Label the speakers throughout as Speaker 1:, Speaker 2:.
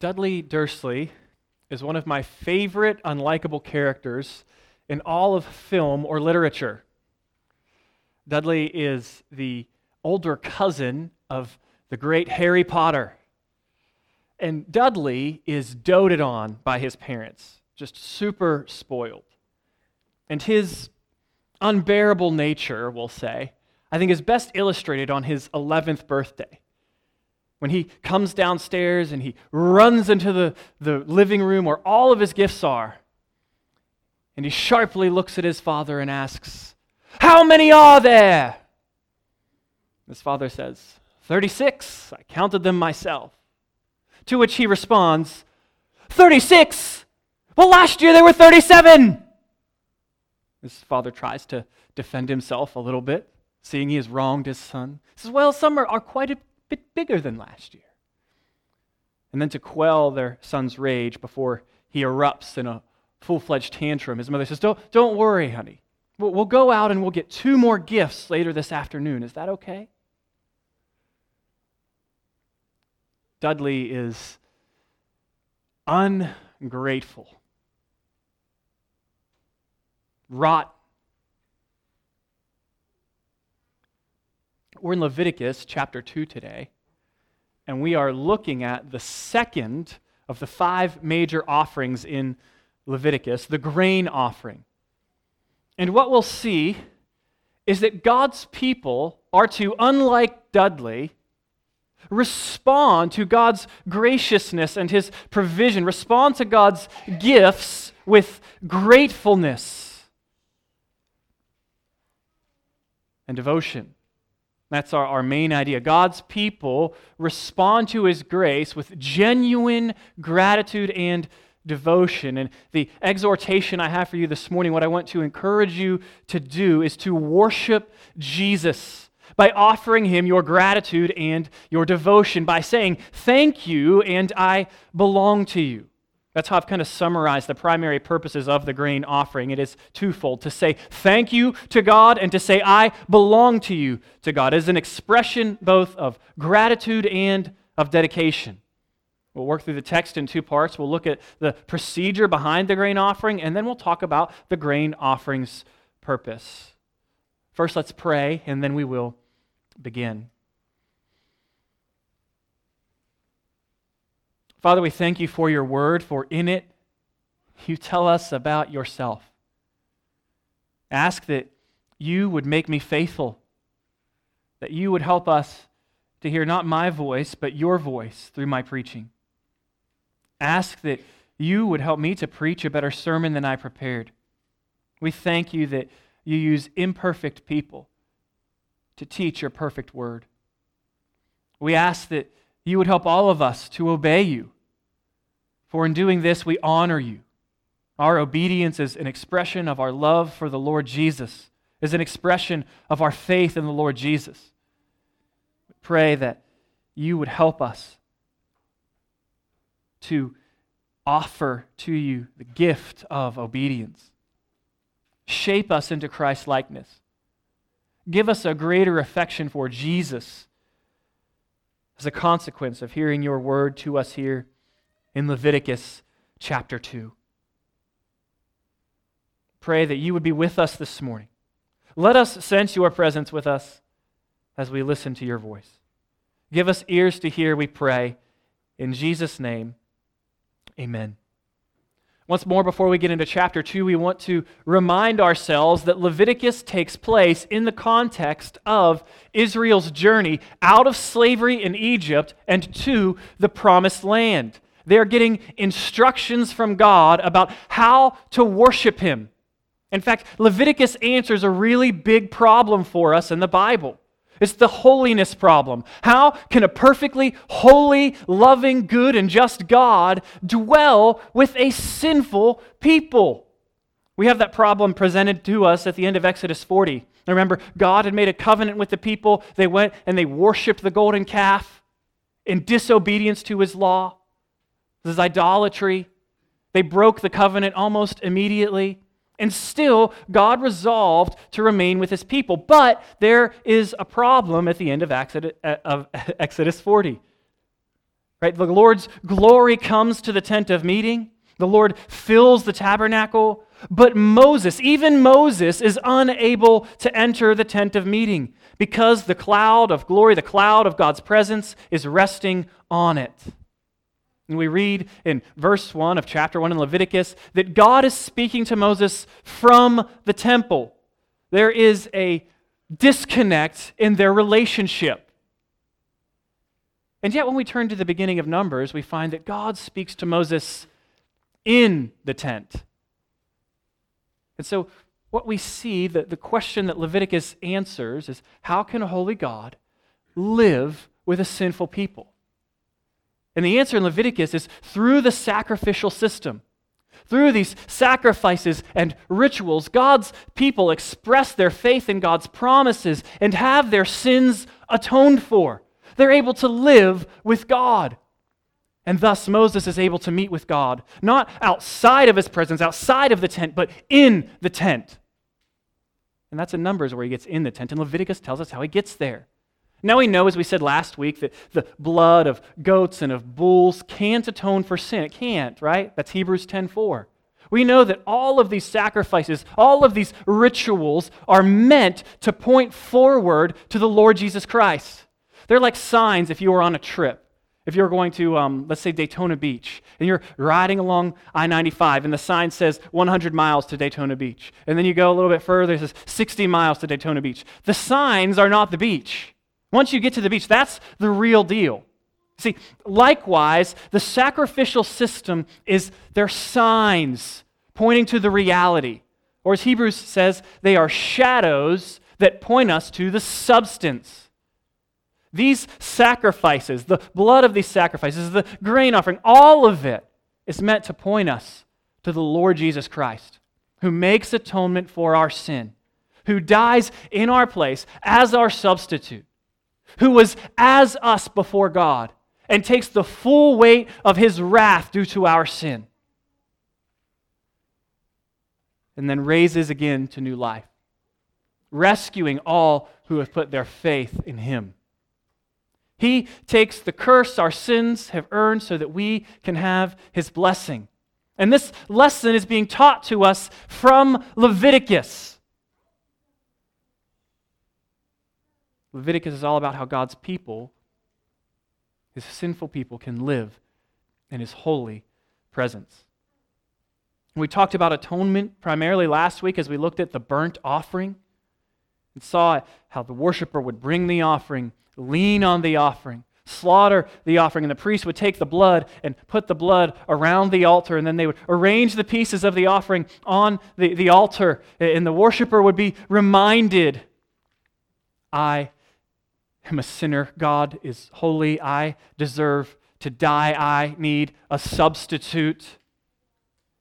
Speaker 1: Dudley Dursley is one of my favorite unlikable characters in all of film or literature. Dudley is the older cousin of the great Harry Potter. And Dudley is doted on by his parents, just super spoiled. And his unbearable nature, we'll say, I think is best illustrated on his 11th birthday. When he comes downstairs and he runs into the, the living room where all of his gifts are, and he sharply looks at his father and asks, How many are there? His father says, 36. I counted them myself. To which he responds, 36? Well, last year there were 37. His father tries to defend himself a little bit, seeing he has wronged his son. He says, Well, some are, are quite a bit bigger than last year. And then to quell their son's rage before he erupts in a full fledged tantrum, his mother says, Don't, don't worry, honey. We'll, we'll go out and we'll get two more gifts later this afternoon. Is that okay? Dudley is ungrateful rot. We're in Leviticus chapter 2 today, and we are looking at the second of the five major offerings in Leviticus, the grain offering. And what we'll see is that God's people are to, unlike Dudley, respond to God's graciousness and his provision, respond to God's gifts with gratefulness. and devotion. That's our, our main idea. God's people respond to his grace with genuine gratitude and devotion. And the exhortation I have for you this morning, what I want to encourage you to do is to worship Jesus by offering him your gratitude and your devotion, by saying, Thank you, and I belong to you. That's how I've kind of summarized the primary purposes of the grain offering. It is twofold to say thank you to God and to say I belong to you to God. It is an expression both of gratitude and of dedication. We'll work through the text in two parts. We'll look at the procedure behind the grain offering, and then we'll talk about the grain offering's purpose. First, let's pray, and then we will begin. Father, we thank you for your word, for in it you tell us about yourself. Ask that you would make me faithful, that you would help us to hear not my voice, but your voice through my preaching. Ask that you would help me to preach a better sermon than I prepared. We thank you that you use imperfect people to teach your perfect word. We ask that you would help all of us to obey you. For in doing this, we honor you. Our obedience is an expression of our love for the Lord Jesus, is an expression of our faith in the Lord Jesus. We pray that you would help us to offer to you the gift of obedience. Shape us into Christ's likeness. Give us a greater affection for Jesus as a consequence of hearing your word to us here in Leviticus chapter 2. Pray that you would be with us this morning. Let us sense your presence with us as we listen to your voice. Give us ears to hear, we pray. In Jesus' name, amen. Once more, before we get into chapter 2, we want to remind ourselves that Leviticus takes place in the context of Israel's journey out of slavery in Egypt and to the promised land. They're getting instructions from God about how to worship Him. In fact, Leviticus answers a really big problem for us in the Bible. It's the holiness problem. How can a perfectly holy, loving, good, and just God dwell with a sinful people? We have that problem presented to us at the end of Exodus 40. Remember, God had made a covenant with the people. They went and they worshiped the golden calf in disobedience to his law. This is idolatry. They broke the covenant almost immediately. And still, God resolved to remain with his people. But there is a problem at the end of uh, Exodus, 40. Right? The Lord's glory comes to the tent of meeting. The Lord fills the tabernacle. But Moses, even Moses, is unable to enter the tent of meeting because the cloud of glory, the cloud of God's presence, is resting on it. And we read in verse 1 of chapter 1 in Leviticus that God is speaking to Moses from the temple. There is a disconnect in their relationship. And yet, when we turn to the beginning of Numbers, we find that God speaks to Moses in the tent. And so, what we see, the, the question that Leviticus answers is how can a holy God live with a sinful people? And the answer in Leviticus is through the sacrificial system. Through these sacrifices and rituals, God's people express their faith in God's promises and have their sins atoned for. They're able to live with God. And thus, Moses is able to meet with God, not outside of his presence, outside of the tent, but in the tent. And that's in Numbers where he gets in the tent. And Leviticus tells us how he gets there. Now we know, as we said last week, that the blood of goats and of bulls can't atone for sin. It can't, right? That's Hebrews 10:4. We know that all of these sacrifices, all of these rituals are meant to point forward to the Lord Jesus Christ. They're like signs if you were on a trip. If you're going to, um, let's say, Daytona Beach, and you're riding along I 95, and the sign says 100 miles to Daytona Beach, and then you go a little bit further, it says 60 miles to Daytona Beach. The signs are not the beach. Once you get to the beach, that's the real deal. See, likewise, the sacrificial system is their signs pointing to the reality. Or as Hebrews says, they are shadows that point us to the substance. These sacrifices, the blood of these sacrifices, the grain offering, all of it is meant to point us to the Lord Jesus Christ, who makes atonement for our sin, who dies in our place as our substitute, who was as us before God, and takes the full weight of his wrath due to our sin, and then raises again to new life, rescuing all who have put their faith in him. He takes the curse our sins have earned so that we can have his blessing. And this lesson is being taught to us from Leviticus. Leviticus is all about how God's people, his sinful people, can live in his holy presence. We talked about atonement primarily last week as we looked at the burnt offering and saw how the worshiper would bring the offering lean on the offering, slaughter the offering, and the priest would take the blood and put the blood around the altar, and then they would arrange the pieces of the offering on the, the altar, and the worshiper would be reminded I am a sinner. God is holy. I deserve to die. I need a substitute.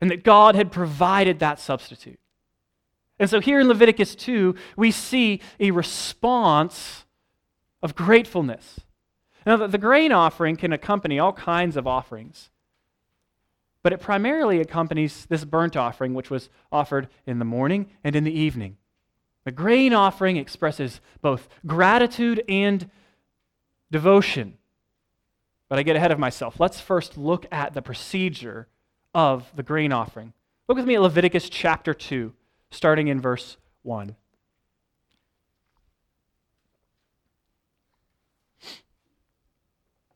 Speaker 1: And that God had provided that substitute. And so here in Leviticus 2, we see a response of gratefulness. Now, the, the grain offering can accompany all kinds of offerings, but it primarily accompanies this burnt offering, which was offered in the morning and in the evening. The grain offering expresses both gratitude and devotion. But I get ahead of myself. Let's first look at the procedure of the grain offering. Look with me at Leviticus chapter 2, starting in verse 1.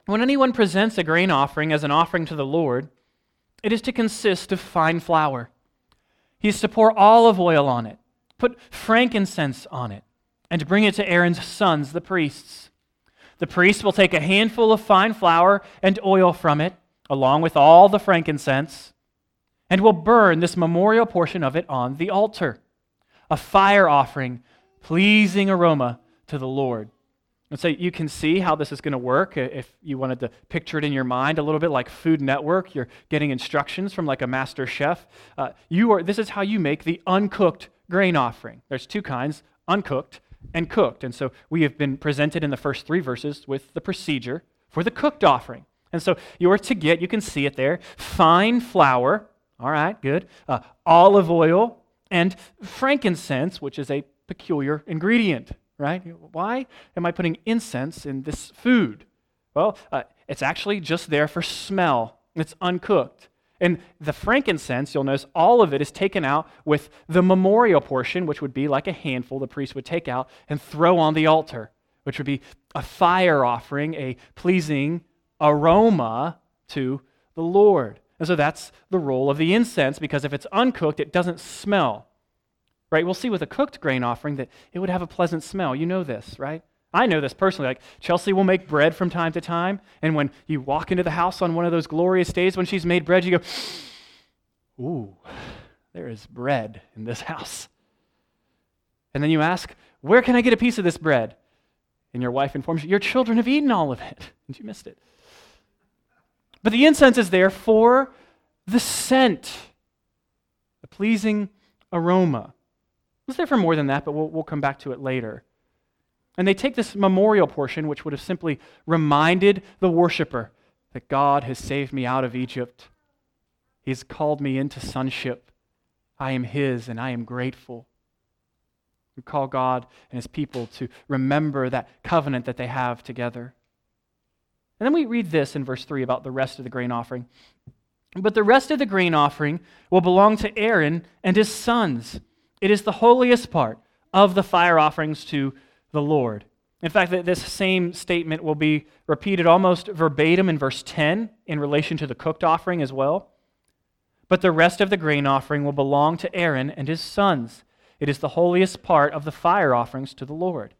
Speaker 1: When anyone presents a grain offering as an offering to the Lord, it is to consist of fine flour. He is to pour olive oil on it, put frankincense on it, and bring it to Aaron's sons, the priests. The priest will take a handful of fine flour and oil from it, along with all the frankincense, and will burn this memorial portion of it on the altar, a fire offering, pleasing aroma to the Lord. And so you can see how this is going to work if you wanted to picture it in your mind a little bit like Food Network. You're getting instructions from like a master chef. Uh, you are, this is how you make the uncooked grain offering. There's two kinds uncooked and cooked. And so we have been presented in the first three verses with the procedure for the cooked offering. And so you are to get, you can see it there, fine flour, all right, good, uh, olive oil, and frankincense, which is a peculiar ingredient right? Why am I putting incense in this food? Well, uh, it's actually just there for smell. It's uncooked. And the frankincense, you'll notice all of it is taken out with the memorial portion, which would be like a handful the priest would take out and throw on the altar, which would be a fire offering, a pleasing aroma to the Lord. And so that's the role of the incense because if it's uncooked, it doesn't smell. Right? We'll see with a cooked grain offering that it would have a pleasant smell. You know this, right? I know this personally. Like Chelsea will make bread from time to time, and when you walk into the house on one of those glorious days when she's made bread, you go, "Ooh, there is bread in this house." And then you ask, "Where can I get a piece of this bread?" And your wife informs you, "Your children have eaten all of it, and you missed it." But the incense is there for the scent, the pleasing aroma. It's there for more than that, but we'll, we'll come back to it later. And they take this memorial portion, which would have simply reminded the worshiper that God has saved me out of Egypt. He's called me into sonship. I am His, and I am grateful. We call God and His people to remember that covenant that they have together. And then we read this in verse 3 about the rest of the grain offering. But the rest of the grain offering will belong to Aaron and his sons. It is the holiest part of the fire offerings to the Lord. In fact, this same statement will be repeated almost verbatim in verse 10 in relation to the cooked offering as well. But the rest of the grain offering will belong to Aaron and his sons. It is the holiest part of the fire offerings to the Lord.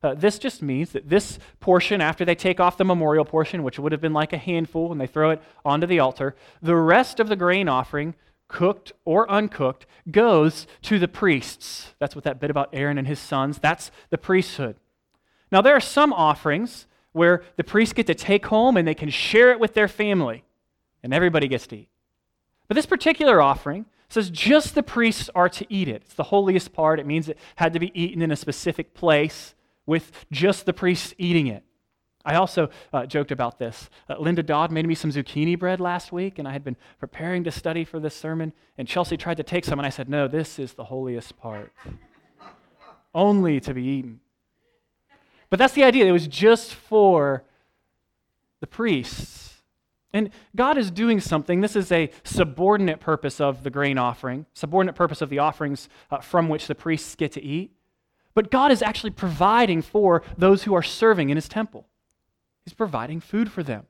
Speaker 1: Uh, this just means that this portion, after they take off the memorial portion, which would have been like a handful and they throw it onto the altar, the rest of the grain offering, cooked or uncooked, goes to the priests. That's what that bit about Aaron and his sons, that's the priesthood. Now, there are some offerings where the priests get to take home and they can share it with their family, and everybody gets to eat. But this particular offering says just the priests are to eat it. It's the holiest part. It means it had to be eaten in a specific place with just the priests eating it. I also uh, joked about this. Uh, Linda Dodd made me some zucchini bread last week, and I had been preparing to study for this sermon, and Chelsea tried to take some, and I said, No, this is the holiest part. Only to be eaten. But that's the idea. It was just for the priests. And God is doing something. This is a subordinate purpose of the grain offering, subordinate purpose of the offerings uh, from which the priests get to eat. But God is actually providing for those who are serving in his temple. He's providing food for them.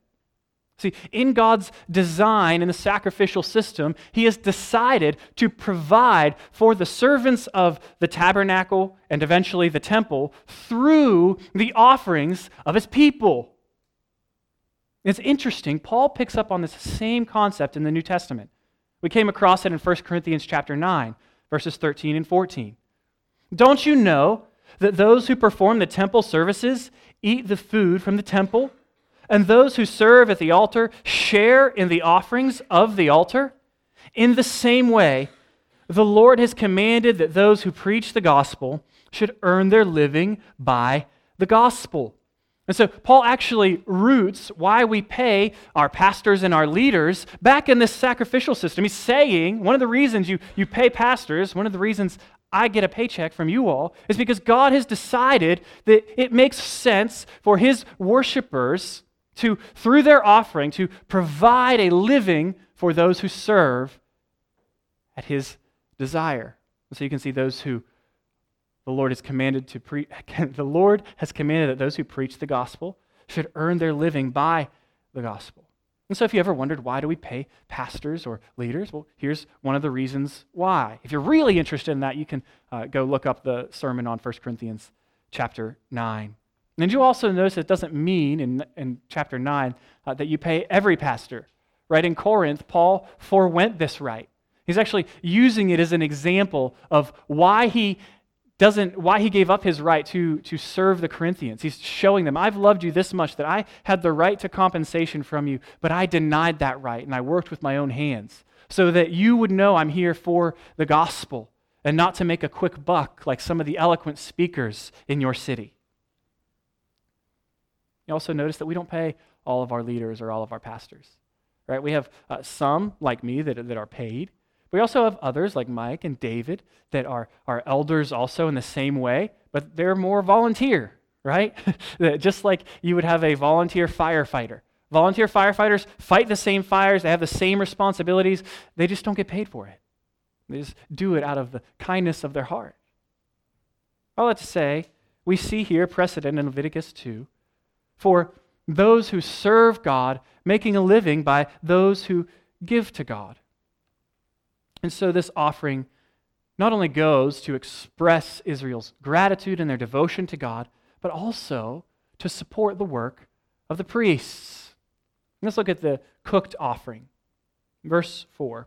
Speaker 1: See, in God's design in the sacrificial system, He has decided to provide for the servants of the tabernacle and eventually the temple through the offerings of His people. It's interesting, Paul picks up on this same concept in the New Testament. We came across it in 1 Corinthians chapter 9, verses 13 and 14. Don't you know that those who perform the temple services eat the food from the temple, and those who serve at the altar share in the offerings of the altar? In the same way, the Lord has commanded that those who preach the gospel should earn their living by the gospel. And so Paul actually roots why we pay our pastors and our leaders back in this sacrificial system. He's saying one of the reasons you, you pay pastors, one of the reasons I get a paycheck from you all is because God has decided that it makes sense for his worshipers to, through their offering, to provide a living for those who serve at his desire. so you can see those who the Lord has commanded to preach, the Lord has commanded that those who preach the gospel should earn their living by the gospel. And so, if you ever wondered why do we pay pastors or leaders, well, here's one of the reasons why. If you're really interested in that, you can uh, go look up the sermon on 1 Corinthians chapter 9. And you also notice it doesn't mean in, in chapter 9 uh, that you pay every pastor. Right? In Corinth, Paul forewent this right. He's actually using it as an example of why he doesn't why he gave up his right to, to serve the Corinthians. He's showing them, I've loved you this much that I had the right to compensation from you, but I denied that right and I worked with my own hands so that you would know I'm here for the gospel and not to make a quick buck like some of the eloquent speakers in your city. You also notice that we don't pay all of our leaders or all of our pastors. Right? We have uh, some, like me, that, that are paid. We also have others like Mike and David that are, are elders also in the same way, but they're more volunteer, right? Just like you would have a volunteer firefighter Volunteer firefighters fight the same fires, they have the same responsibilities, they just don't get paid for it. They just do it out of the kindness of their heart. All that to say, we see here precedent in Leviticus 2 for those who serve God making a living by those who give to God. And so this offering not only goes to express Israel's gratitude and their devotion to God, but also to support the work of the priests. Let's look at the cooked offering. Verse 4.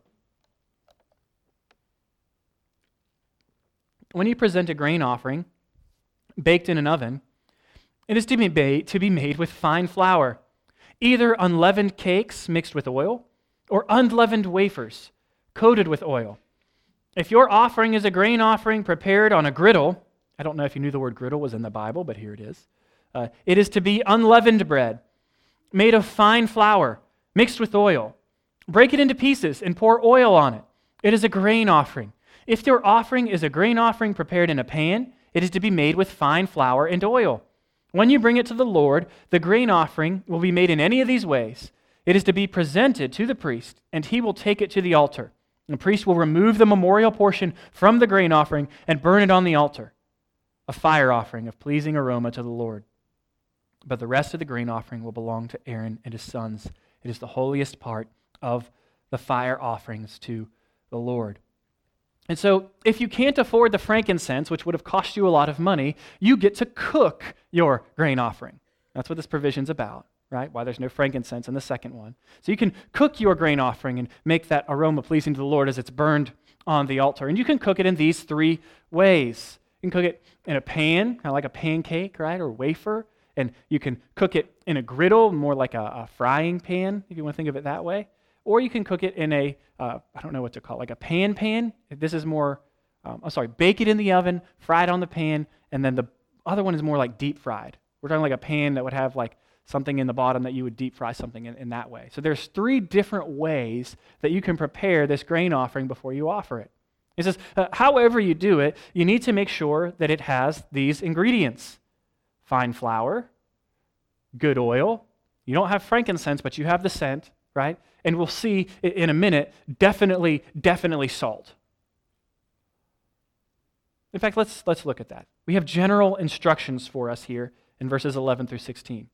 Speaker 1: When you present a grain offering baked in an oven, it is to be made, to be made with fine flour, either unleavened cakes mixed with oil or unleavened wafers coated with oil. If your offering is a grain offering prepared on a griddle, I don't know if you knew the word griddle was in the Bible, but here it is. Uh, it is to be unleavened bread, made of fine flour, mixed with oil. Break it into pieces and pour oil on it. It is a grain offering. If your offering is a grain offering prepared in a pan, it is to be made with fine flour and oil. When you bring it to the Lord, the grain offering will be made in any of these ways. It is to be presented to the priest, and he will take it to the altar. The priest will remove the memorial portion from the grain offering and burn it on the altar, a fire offering of pleasing aroma to the Lord. But the rest of the grain offering will belong to Aaron and his sons. It is the holiest part of the fire offerings to the Lord. And so, if you can't afford the frankincense, which would have cost you a lot of money, you get to cook your grain offering. That's what this provision's about, right? Why there's no frankincense in the second one. So, you can cook your grain offering and make that aroma pleasing to the Lord as it's burned on the altar. And you can cook it in these three ways. You can cook it in a pan, kind of like a pancake, right, or wafer. And you can cook it in a griddle, more like a, a frying pan, if you want to think of it that way. Or you can cook it in a uh, I don't know what to call it, like a pan pan. This is more, um, I'm sorry, bake it in the oven, fry it on the pan, and then the other one is more like deep fried. We're talking like a pan that would have like something in the bottom that you would deep fry something in, in that way. So there's three different ways that you can prepare this grain offering before you offer it. He says, uh, however you do it, you need to make sure that it has these ingredients fine flour, good oil. You don't have frankincense, but you have the scent, right? And we'll see in a minute, definitely, definitely salt. In fact, let's, let's look at that. We have general instructions for us here in verses 11 through 16.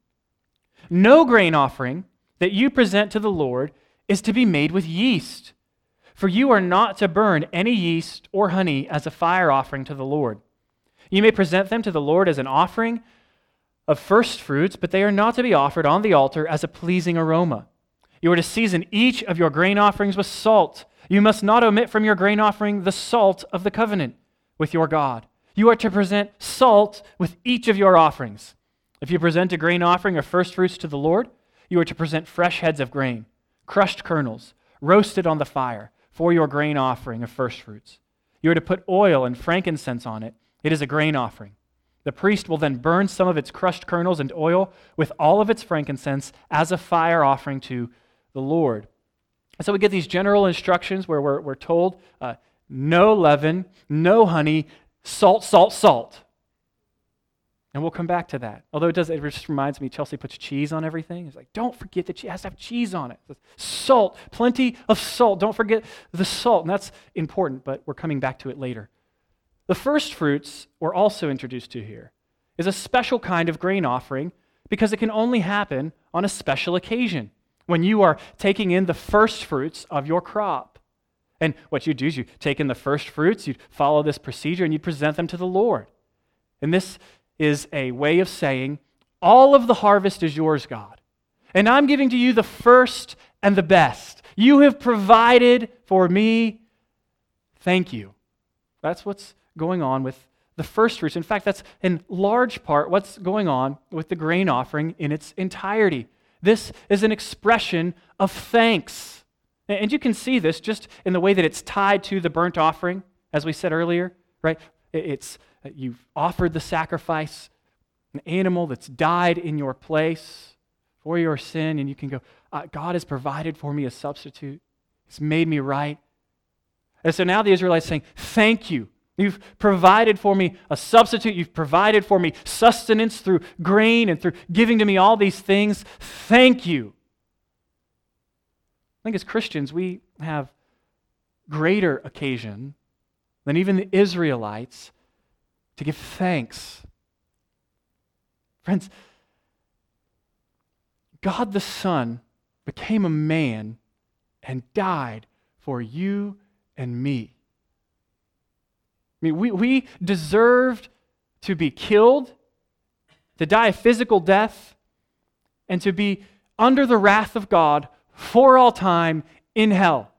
Speaker 1: No grain offering that you present to the Lord is to be made with yeast, for you are not to burn any yeast or honey as a fire offering to the Lord. You may present them to the Lord as an offering of first fruits, but they are not to be offered on the altar as a pleasing aroma. You are to season each of your grain offerings with salt. You must not omit from your grain offering the salt of the covenant with your God. You are to present salt with each of your offerings. If you present a grain offering of first fruits to the Lord, you are to present fresh heads of grain, crushed kernels, roasted on the fire, for your grain offering of first fruits. You are to put oil and frankincense on it. It is a grain offering. The priest will then burn some of its crushed kernels and oil with all of its frankincense as a fire offering to the Lord. And so we get these general instructions where we're, we're told uh, no leaven, no honey, salt, salt, salt. And we'll come back to that. Although it does, it just reminds me, Chelsea puts cheese on everything. It's like, don't forget that it has to have cheese on it. Salt, plenty of salt. Don't forget the salt. And that's important, but we're coming back to it later. The first fruits we're also introduced to here is a special kind of grain offering because it can only happen on a special occasion when you are taking in the first fruits of your crop. And what you do is you take in the first fruits, you follow this procedure, and you present them to the Lord. And this is a way of saying, All of the harvest is yours, God. And I'm giving to you the first and the best. You have provided for me. Thank you. That's what's going on with the first fruits. In fact, that's in large part what's going on with the grain offering in its entirety. This is an expression of thanks. And you can see this just in the way that it's tied to the burnt offering, as we said earlier, right? It's uh, you've offered the sacrifice, an animal that's died in your place for your sin, and you can go, uh, God has provided for me a substitute. He's made me right. And so now the Israelites saying, Thank you You've provided for me a substitute. You've provided for me sustenance through grain and through giving to me all these things. Thank you. I think as Christians, we have greater occasion than even the Israelites to give thanks. Friends, God the Son became a man and died for you and me. I mean, we, we deserved to be killed, to die a physical death, and to be under the wrath of God for all time in hell.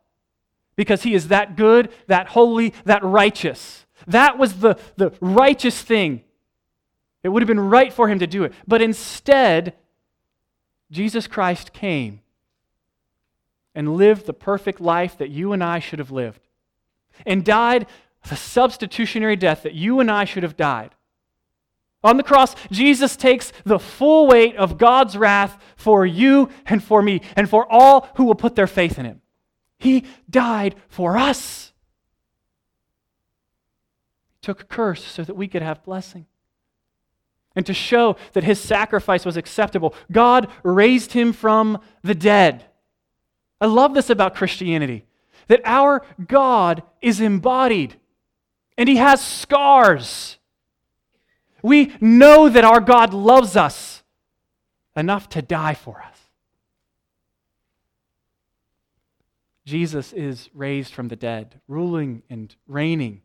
Speaker 1: Because he is that good, that holy, that righteous. That was the, the righteous thing. It would have been right for him to do it. But instead, Jesus Christ came and lived the perfect life that you and I should have lived, and died the substitutionary death that you and I should have died. On the cross, Jesus takes the full weight of God's wrath for you and for me and for all who will put their faith in him. He died for us. Took curse so that we could have blessing. And to show that his sacrifice was acceptable, God raised him from the dead. I love this about Christianity that our God is embodied and he has scars. We know that our God loves us enough to die for us. Jesus is raised from the dead, ruling and reigning.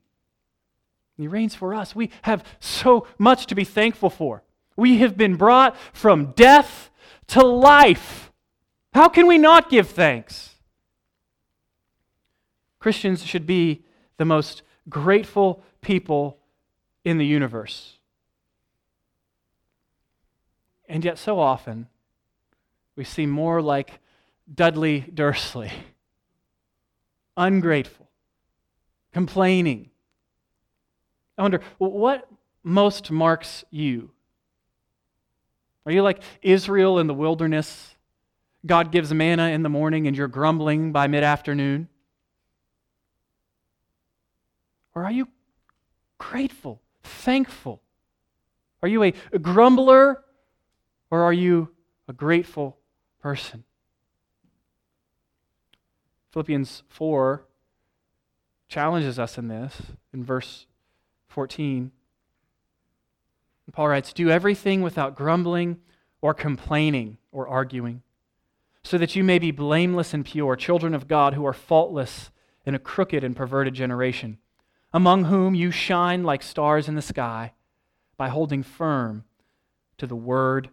Speaker 1: He reigns for us. We have so much to be thankful for. We have been brought from death to life. How can we not give thanks? Christians should be the most grateful people in the universe. And yet, so often, we seem more like Dudley Dursley ungrateful, complaining. I wonder, what most marks you? Are you like Israel in the wilderness? God gives manna in the morning and you're grumbling by mid afternoon? Or are you grateful, thankful? Are you a, grumbler or are you a grateful person? Philippians 4 challenges us in this in verse 14. Paul writes, Do everything without grumbling or complaining or arguing, so that you may be blameless and pure, children of God who are faultless in a crooked and perverted generation among whom you shine like stars in the sky by holding firm to the word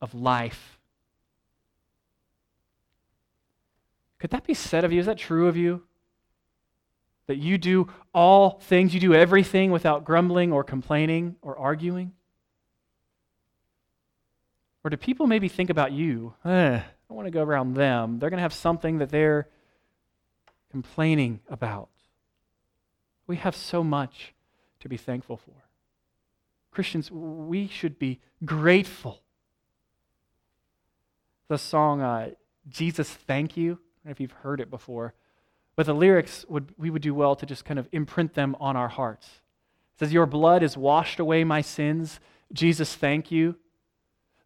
Speaker 1: of life. Could that be said of you? Is that true of you? That you do all things, you do everything without grumbling or complaining or arguing? Or do people maybe think about you? Eh, I want to go around them. They're going to have something that they're complaining about. We have so much to be thankful for. Christians, we should be grateful. The song, uh, Jesus Thank You, I don't know if you've heard it before, but the lyrics, would, we would do well to just kind of imprint them on our hearts. It says, Your blood has washed away my sins. Jesus, thank you.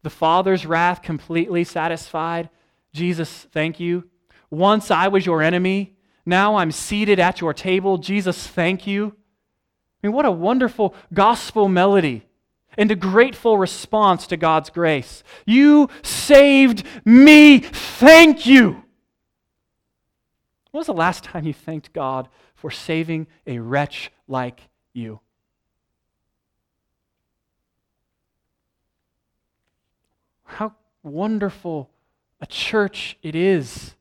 Speaker 1: The Father's wrath completely satisfied. Jesus, thank you. Once I was your enemy, now I'm seated at your table. Jesus, thank you. I mean, what a wonderful gospel melody and a grateful response to God's grace. You saved me. Thank you. When was the last time you thanked God for saving a wretch like you? How wonderful a church it is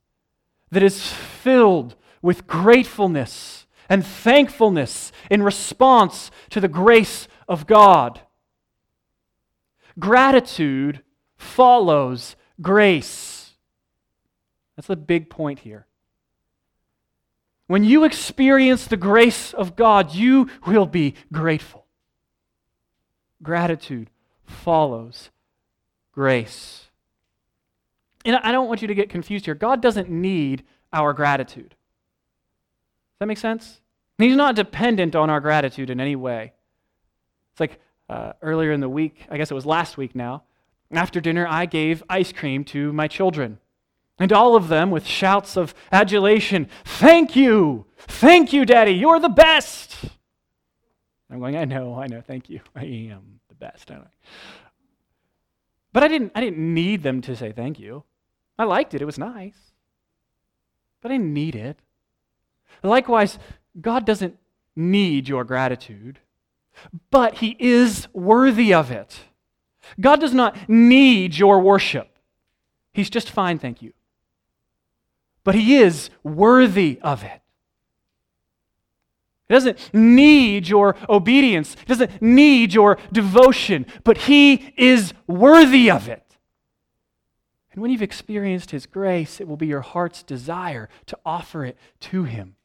Speaker 1: that is filled with gratefulness and thankfulness in response to the grace of God. Gratitude follows grace. That's the big point here. When you experience the grace of God, you will be grateful. Gratitude follows grace. And I don't want you to get confused here. God doesn't need our gratitude Does that make sense? He's not dependent on our gratitude in any way. It's like uh, earlier in the week, I guess it was last week now, after dinner, I gave ice cream to my children. And all of them with shouts of adulation Thank you! Thank you, Daddy! You're the best! I'm going, I know, I know, thank you. I am the best, aren't I? But I didn't, I didn't need them to say thank you. I liked it, it was nice. But I didn't need it. Likewise, God doesn't need your gratitude, but He is worthy of it. God does not need your worship. He's just fine, thank you. But He is worthy of it. He doesn't need your obedience. He doesn't need your devotion, but He is worthy of it. And when you've experienced His grace, it will be your heart's desire to offer it to Him.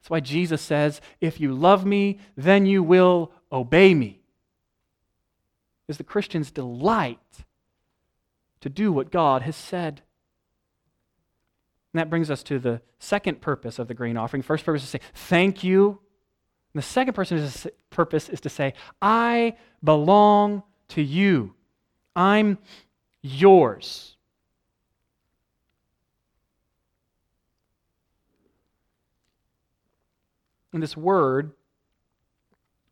Speaker 1: That's why Jesus says, If you love me, then you will obey me. Is the Christian's delight to do what God has said. And that brings us to the second purpose of the grain offering. First purpose is to say, thank you. And the second purpose is to say, I belong to you. I'm yours. And this word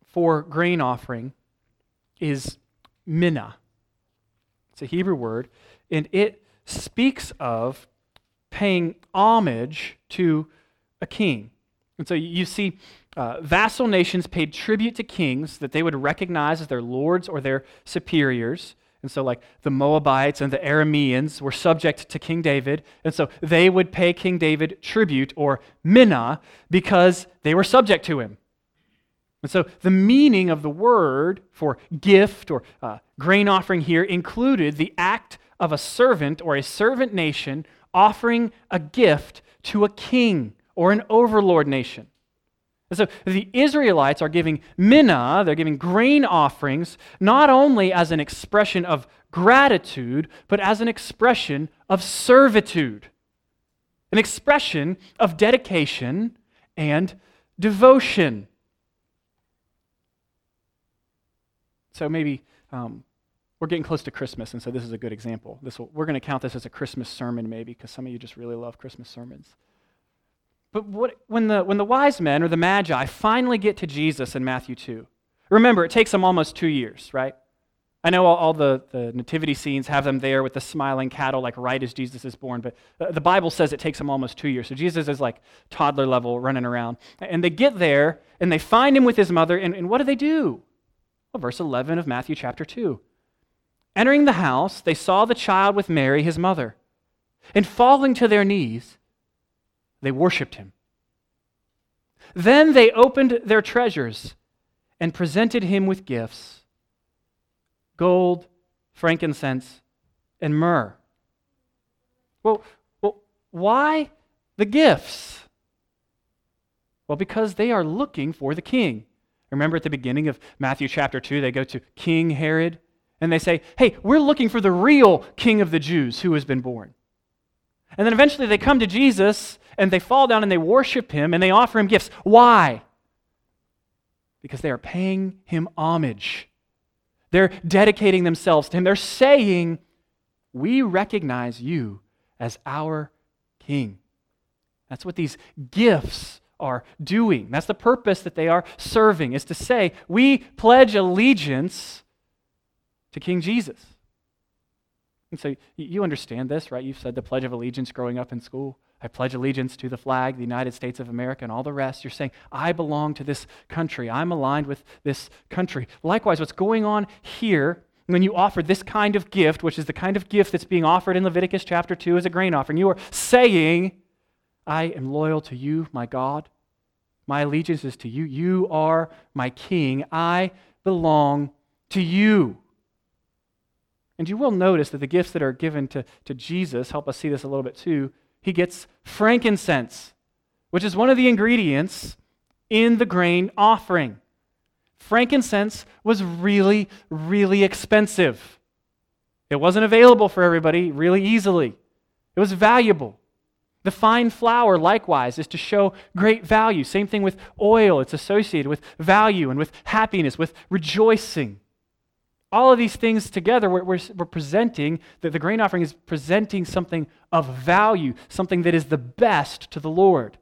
Speaker 1: for grain offering is mina. It's a Hebrew word, and it speaks of paying homage to a king. And so you see, uh, vassal nations paid tribute to kings that they would recognize as their lords or their superiors. And so, like the Moabites and the Arameans were subject to King David. And so they would pay King David tribute or mina because they were subject to him. And so the meaning of the word for gift or uh, grain offering here included the act of a servant or a servant nation offering a gift to a king or an overlord nation. And so the Israelites are giving mina, they're giving grain offerings, not only as an expression of gratitude, but as an expression of servitude, an expression of dedication and devotion. So maybe um, we're getting close to Christmas, and so this is a good example. This will, we're going to count this as a Christmas sermon, maybe, because some of you just really love Christmas sermons. But what, when, the, when the wise men or the magi finally get to Jesus in Matthew 2, remember, it takes them almost two years, right? I know all, all the, the nativity scenes have them there with the smiling cattle, like right as Jesus is born, but uh, the Bible says it takes them almost two years. So Jesus is like toddler level running around. And they get there, and they find him with his mother, and, and what do they do? Well, verse 11 of Matthew chapter 2. Entering the house, they saw the child with Mary, his mother, and falling to their knees, they worshiped him. Then they opened their treasures and presented him with gifts gold, frankincense, and myrrh. Well, well, why the gifts? Well, because they are looking for the king. Remember at the beginning of Matthew chapter 2, they go to King Herod and they say, Hey, we're looking for the real king of the Jews who has been born. And then eventually they come to Jesus and they fall down and they worship him and they offer him gifts. Why? Because they are paying him homage. They're dedicating themselves to him. They're saying, We recognize you as our king. That's what these gifts are doing. That's the purpose that they are serving, is to say, We pledge allegiance to King Jesus. And so you understand this, right? You've said the Pledge of Allegiance growing up in school. I pledge allegiance to the flag, the United States of America, and all the rest. You're saying, I belong to this country. I'm aligned with this country. Likewise, what's going on here when you offer this kind of gift, which is the kind of gift that's being offered in Leviticus chapter 2 as a grain offering, you are saying, I am loyal to you, my God. My allegiance is to you. You are my king. I belong to you. And you will notice that the gifts that are given to, to Jesus help us see this a little bit too. He gets frankincense, which is one of the ingredients in the grain offering. Frankincense was really, really expensive. It wasn't available for everybody really easily, it was valuable. The fine flour, likewise, is to show great value. Same thing with oil, it's associated with value and with happiness, with rejoicing. All of these things together, we're, we're, we're presenting, that the grain offering is presenting something of value, something that is the best to the Lord.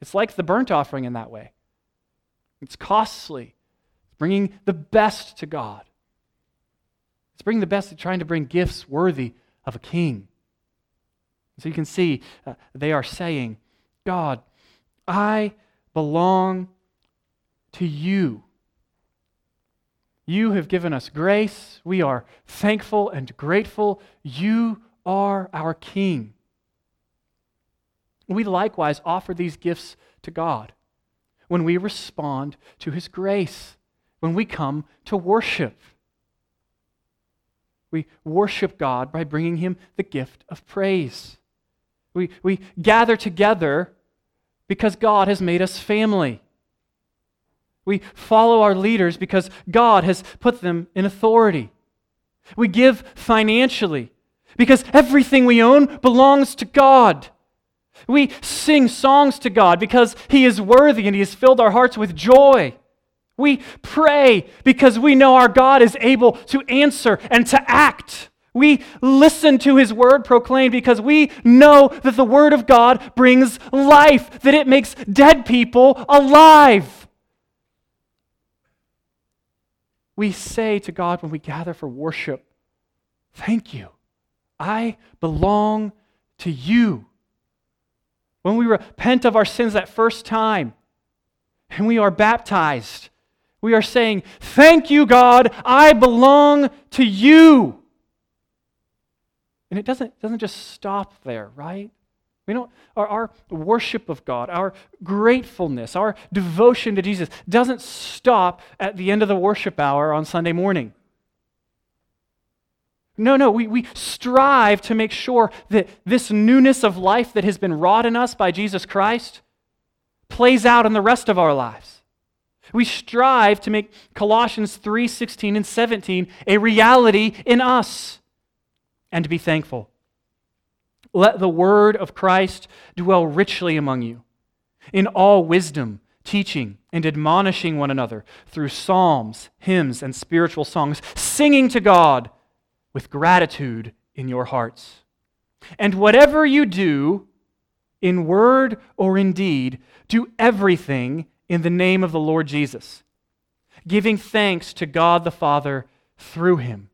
Speaker 1: It's like the burnt offering in that way. It's costly, it's bringing the best to God. It's bringing the best, trying to bring gifts worthy of a king. So you can see uh, they are saying, God, I belong to you. You have given us grace. We are thankful and grateful. You are our King. We likewise offer these gifts to God when we respond to His grace, when we come to worship. We worship God by bringing Him the gift of praise. We, we gather together because God has made us family. We follow our leaders because God has put them in authority. We give financially because everything we own belongs to God. We sing songs to God because He is worthy and He has filled our hearts with joy. We pray because we know our God is able to answer and to act. We listen to his word proclaimed because we know that the word of God brings life, that it makes dead people alive. We say to God when we gather for worship, Thank you. I belong to you. When we repent of our sins that first time and we are baptized, we are saying, Thank you, God, I belong to you. And it doesn't, doesn't just stop there, right? We don't, our, our worship of God, our gratefulness, our devotion to Jesus doesn't stop at the end of the worship hour on Sunday morning. No, no, we, we strive to make sure that this newness of life that has been wrought in us by Jesus Christ plays out in the rest of our lives. We strive to make Colossians 3 16 and 17 a reality in us and to be thankful. Let the word of Christ dwell richly among you, in all wisdom, teaching and admonishing one another through psalms, hymns, and spiritual songs, singing to God with gratitude in your hearts. And whatever you do, in word or in deed, do everything in the name of the Lord Jesus, giving thanks to God the Father through him.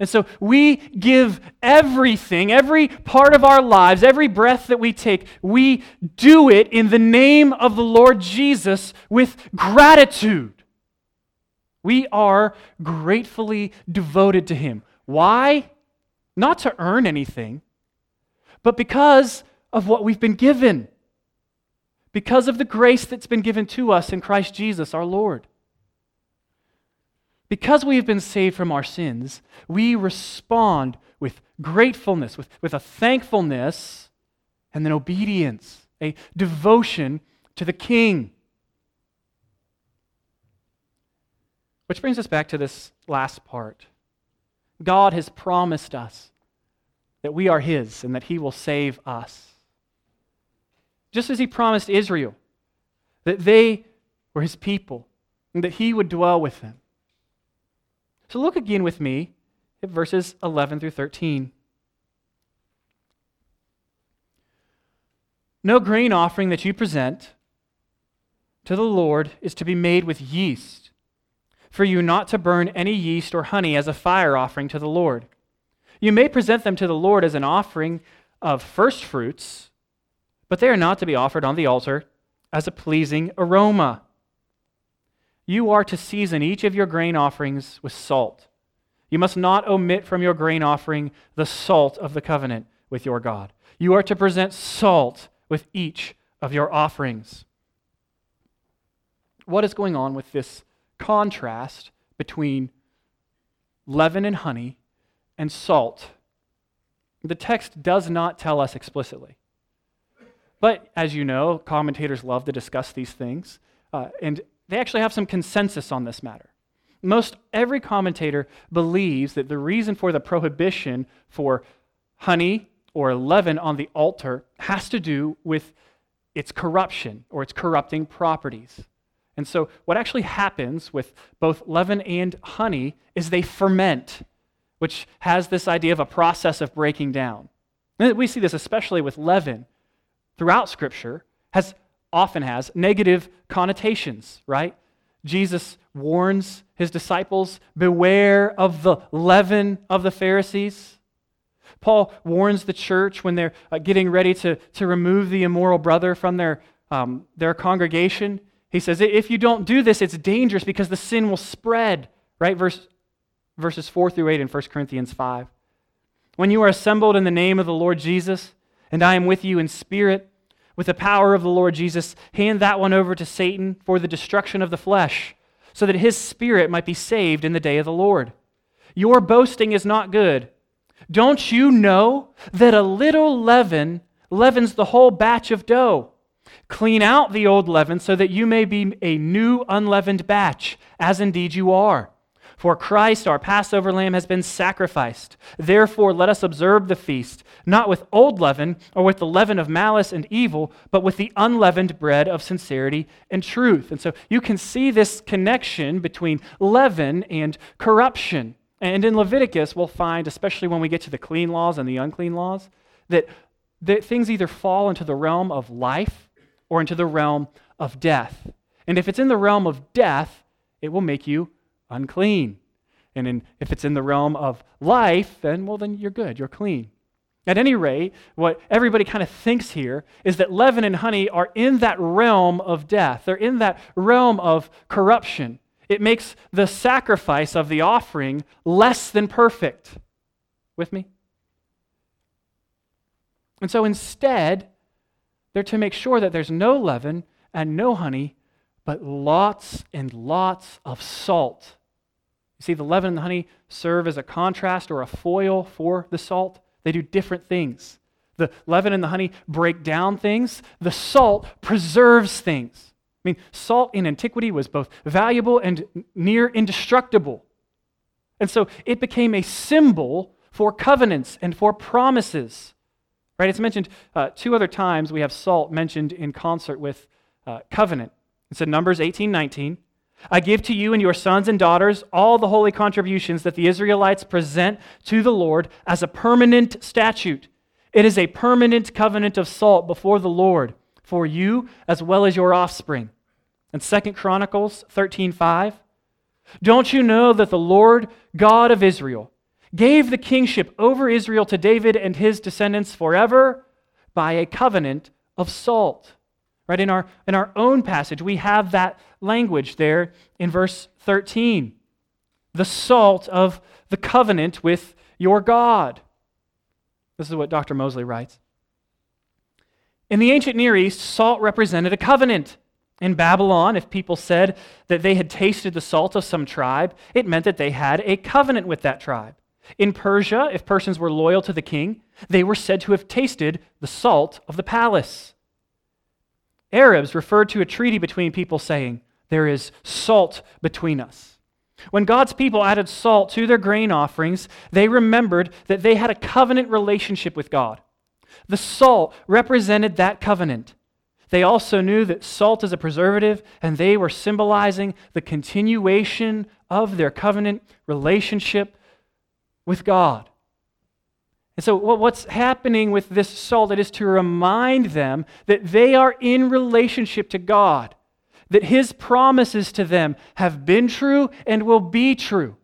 Speaker 1: And so we give everything, every part of our lives, every breath that we take, we do it in the name of the Lord Jesus with gratitude. We are gratefully devoted to Him. Why? Not to earn anything, but because of what we've been given, because of the grace that's been given to us in Christ Jesus our Lord. Because we have been saved from our sins, we respond with gratefulness, with, with a thankfulness, and then obedience, a devotion to the King. Which brings us back to this last part. God has promised us that we are His and that He will save us. Just as He promised Israel that they were His people and that He would dwell with them. So look again with me at verses 11 through 13. No grain offering that you present to the Lord is to be made with yeast, for you not to burn any yeast or honey as a fire offering to the Lord. You may present them to the Lord as an offering of first fruits, but they are not to be offered on the altar as a pleasing aroma. You are to season each of your grain offerings with salt. You must not omit from your grain offering the salt of the covenant with your God. You are to present salt with each of your offerings. What is going on with this contrast between leaven and honey and salt? The text does not tell us explicitly. But as you know, commentators love to discuss these things. Uh, and they actually have some consensus on this matter. Most every commentator believes that the reason for the prohibition for honey or leaven on the altar has to do with its corruption or its corrupting properties. And so, what actually happens with both leaven and honey is they ferment, which has this idea of a process of breaking down. And we see this especially with leaven throughout Scripture, has often has negative connotations, right? Jesus warns his disciples beware of the leaven of the Pharisees. Paul warns the church when they're uh, getting ready to, to remove the immoral brother from their, um, their congregation. He says, if you don't do this, it's dangerous because the sin will spread, right? Verse, verses 4 through 8 in 1 Corinthians 5. When you are assembled in the name of the Lord Jesus, and I am with you in spirit, with the power of the Lord Jesus, hand that one over to Satan for the destruction of the flesh, so that his spirit might be saved in the day of the Lord. Your boasting is not good. Don't you know that a little leaven leavens the whole batch of dough? Clean out the old leaven so that you may be a new unleavened batch, as indeed you are. For Christ, our Passover lamb, has been sacrificed. Therefore, let us observe the feast, not with old leaven or with the leaven of malice and evil, but with the unleavened bread of sincerity and truth. And so you can see this connection between leaven and corruption. And in Leviticus, we'll find, especially when we get to the clean laws and the unclean laws, that, that things either fall into the realm of life or into the realm of death. And if it's in the realm of death, it will make you unclean. And in, if it's in the realm of life, then, well, then you're good, you're clean. At any rate, what everybody kind of thinks here is that leaven and honey are in that realm of death. They're in that realm of corruption. It makes the sacrifice of the offering less than perfect. With me? And so instead, they're to make sure that there's no leaven and no honey, but lots and lots of salt you see, the leaven and the honey serve as a contrast or a foil for the salt. They do different things. The leaven and the honey break down things, the salt preserves things. I mean, salt in antiquity was both valuable and near indestructible. And so it became a symbol for covenants and for promises. Right? It's mentioned uh, two other times we have salt mentioned in concert with uh, covenant. It's in Numbers 18 19. I give to you and your sons and daughters all the holy contributions that the Israelites present to the Lord as a permanent statute. It is a permanent covenant of salt before the Lord for you as well as your offspring. And 2 Chronicles 13:5 Don't you know that the Lord God of Israel gave the kingship over Israel to David and his descendants forever by a covenant of salt? Right in our in our own passage we have that language there in verse 13. The salt of the covenant with your God. This is what Dr. Mosley writes. In the ancient Near East, salt represented a covenant. In Babylon, if people said that they had tasted the salt of some tribe, it meant that they had a covenant with that tribe. In Persia, if persons were loyal to the king, they were said to have tasted the salt of the palace. Arabs referred to a treaty between people saying, there is salt between us. When God's people added salt to their grain offerings, they remembered that they had a covenant relationship with God. The salt represented that covenant. They also knew that salt is a preservative, and they were symbolizing the continuation of their covenant relationship with God. And so, what's happening with this salt? It is to remind them that they are in relationship to God that his promises to them have been true and will be true.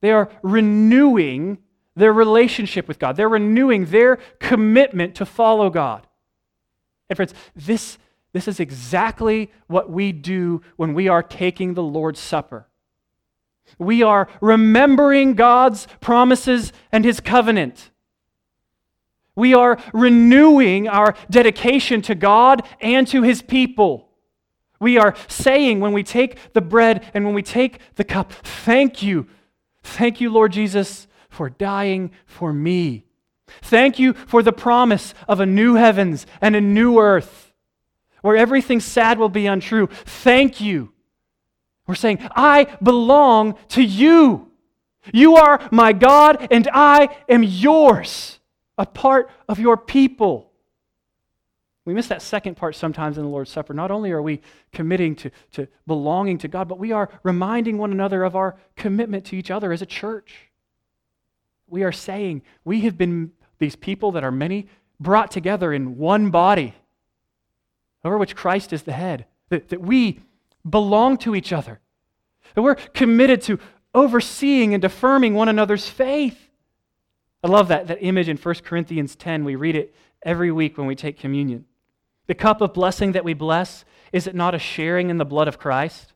Speaker 1: They are renewing their relationship with God, they're renewing their commitment to follow God. And, friends, this, this is exactly what we do when we are taking the Lord's Supper. We are remembering God's promises and his covenant. We are renewing our dedication to God and to His people. We are saying when we take the bread and when we take the cup, Thank you. Thank you, Lord Jesus, for dying for me. Thank you for the promise of a new heavens and a new earth where everything sad will be untrue. Thank you. We're saying, I belong to you. You are my God and I am yours a part of your people. We miss that second part sometimes in the Lord's Supper. Not only are we committing to, to belonging to God, but we are reminding one another of our commitment to each other as a church. We are saying we have been these people that are many brought together in one body, over which Christ is the head, that, that we belong to each other, that we're committed to overseeing and affirming one another's faith. I love that, that image in 1 Corinthians 10. We read it every week when we take communion. The cup of blessing that we bless, is it not a sharing in the blood of Christ?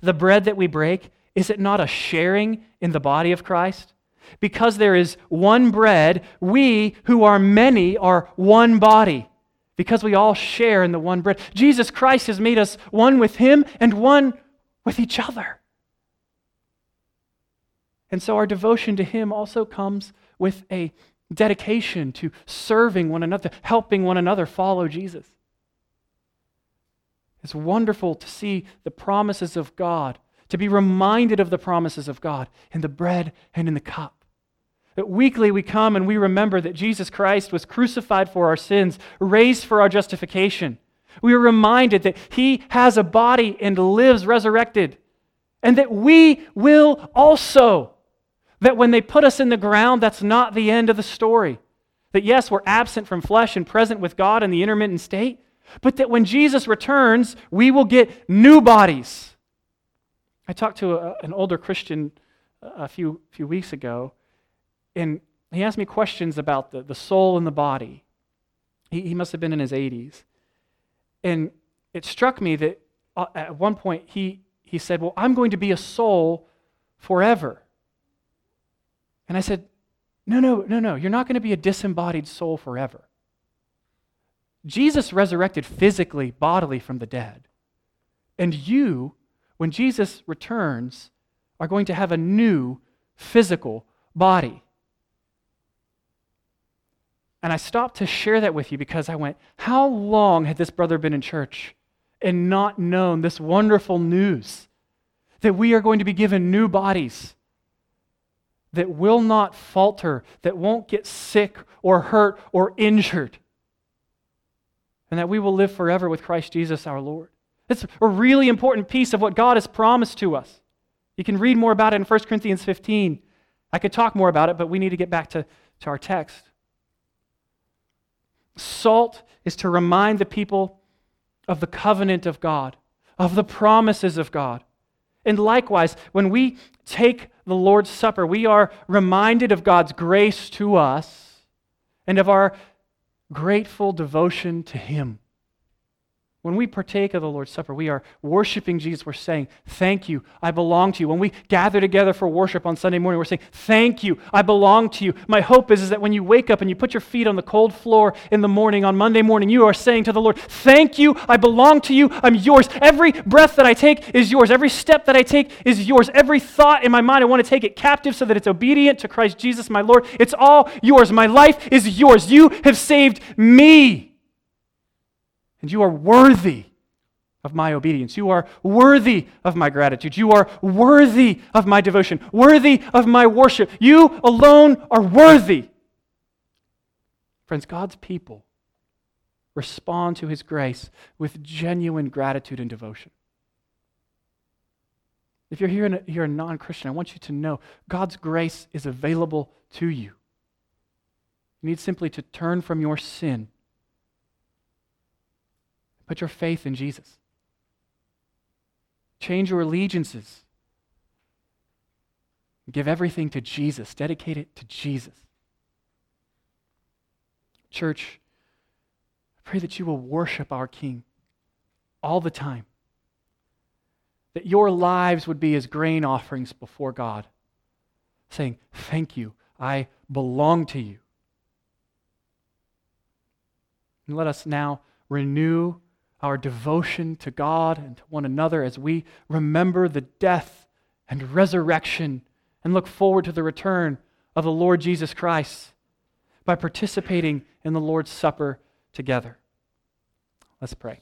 Speaker 1: The bread that we break, is it not a sharing in the body of Christ? Because there is one bread, we who are many are one body. Because we all share in the one bread. Jesus Christ has made us one with Him and one with each other. And so our devotion to Him also comes with a dedication to serving one another, helping one another follow Jesus. It's wonderful to see the promises of God, to be reminded of the promises of God in the bread and in the cup. That weekly we come and we remember that Jesus Christ was crucified for our sins, raised for our justification. We are reminded that He has a body and lives resurrected, and that we will also. That when they put us in the ground, that's not the end of the story. That yes, we're absent from flesh and present with God in the intermittent state, but that when Jesus returns, we will get new bodies. I talked to a, an older Christian a few, few weeks ago, and he asked me questions about the, the soul and the body. He, he must have been in his 80s. And it struck me that uh, at one point he, he said, Well, I'm going to be a soul forever. And I said, No, no, no, no. You're not going to be a disembodied soul forever. Jesus resurrected physically, bodily from the dead. And you, when Jesus returns, are going to have a new physical body. And I stopped to share that with you because I went, How long had this brother been in church and not known this wonderful news that we are going to be given new bodies that will not falter, that won't get sick or hurt or injured? and that we will live forever with Christ Jesus our Lord. It's a really important piece of what God has promised to us. You can read more about it in 1 Corinthians 15. I could talk more about it, but we need to get back to, to our text. Salt is to remind the people of the covenant of God, of the promises of God. And likewise, when we take the Lord's Supper, we are reminded of God's grace to us and of our grateful devotion to Him. When we partake of the Lord's Supper, we are worshiping Jesus. We're saying, Thank you, I belong to you. When we gather together for worship on Sunday morning, we're saying, Thank you, I belong to you. My hope is, is that when you wake up and you put your feet on the cold floor in the morning, on Monday morning, you are saying to the Lord, Thank you, I belong to you, I'm yours. Every breath that I take is yours. Every step that I take is yours. Every thought in my mind, I want to take it captive so that it's obedient to Christ Jesus, my Lord. It's all yours. My life is yours. You have saved me. And you are worthy of my obedience. You are worthy of my gratitude. You are worthy of my devotion, worthy of my worship. You alone are worthy. Friends, God's people respond to his grace with genuine gratitude and devotion. If you're here and you're a non Christian, I want you to know God's grace is available to you. You need simply to turn from your sin Put your faith in Jesus. Change your allegiances. Give everything to Jesus. Dedicate it to Jesus. Church, I pray that you will worship our King all the time. That your lives would be as grain offerings before God, saying, Thank you, I belong to you. And let us now renew our devotion to God and to one another as we remember the death and resurrection and look forward to the return of the Lord Jesus Christ by participating in the Lord's Supper together. Let's pray.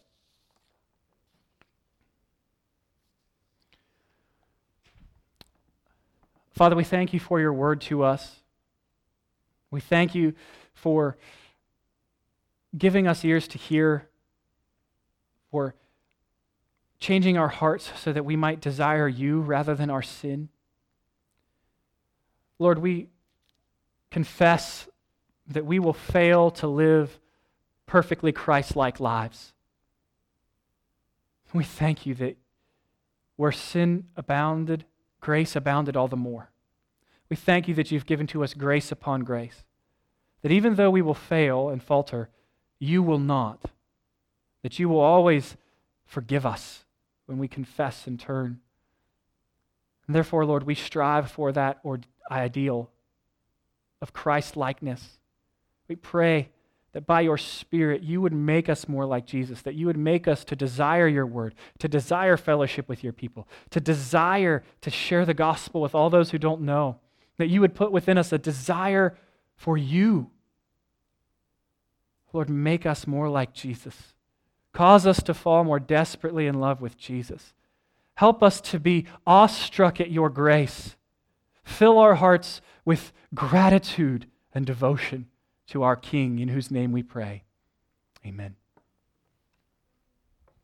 Speaker 1: Father, we thank you for your word to us. We thank you for giving us ears to hear, for changing our hearts so that we might desire you rather than our sin. Lord, we confess that we will fail to live perfectly Christ like lives. We thank you that where sin abounded, grace abounded all the more. We thank you that you've given to us grace upon grace. That even though we will fail and falter, you will not. That you will always forgive us when we confess and turn. And therefore, Lord, we strive for that ideal of Christ likeness. We pray that by your Spirit you would make us more like Jesus, that you would make us to desire your word, to desire fellowship with your people, to desire to share the gospel with all those who don't know, that you would put within us a desire for you. Lord, make us more like Jesus. Cause us to fall more desperately in love with Jesus. Help us to be awestruck at your grace. Fill our hearts with gratitude and devotion to our King, in whose name we pray. Amen.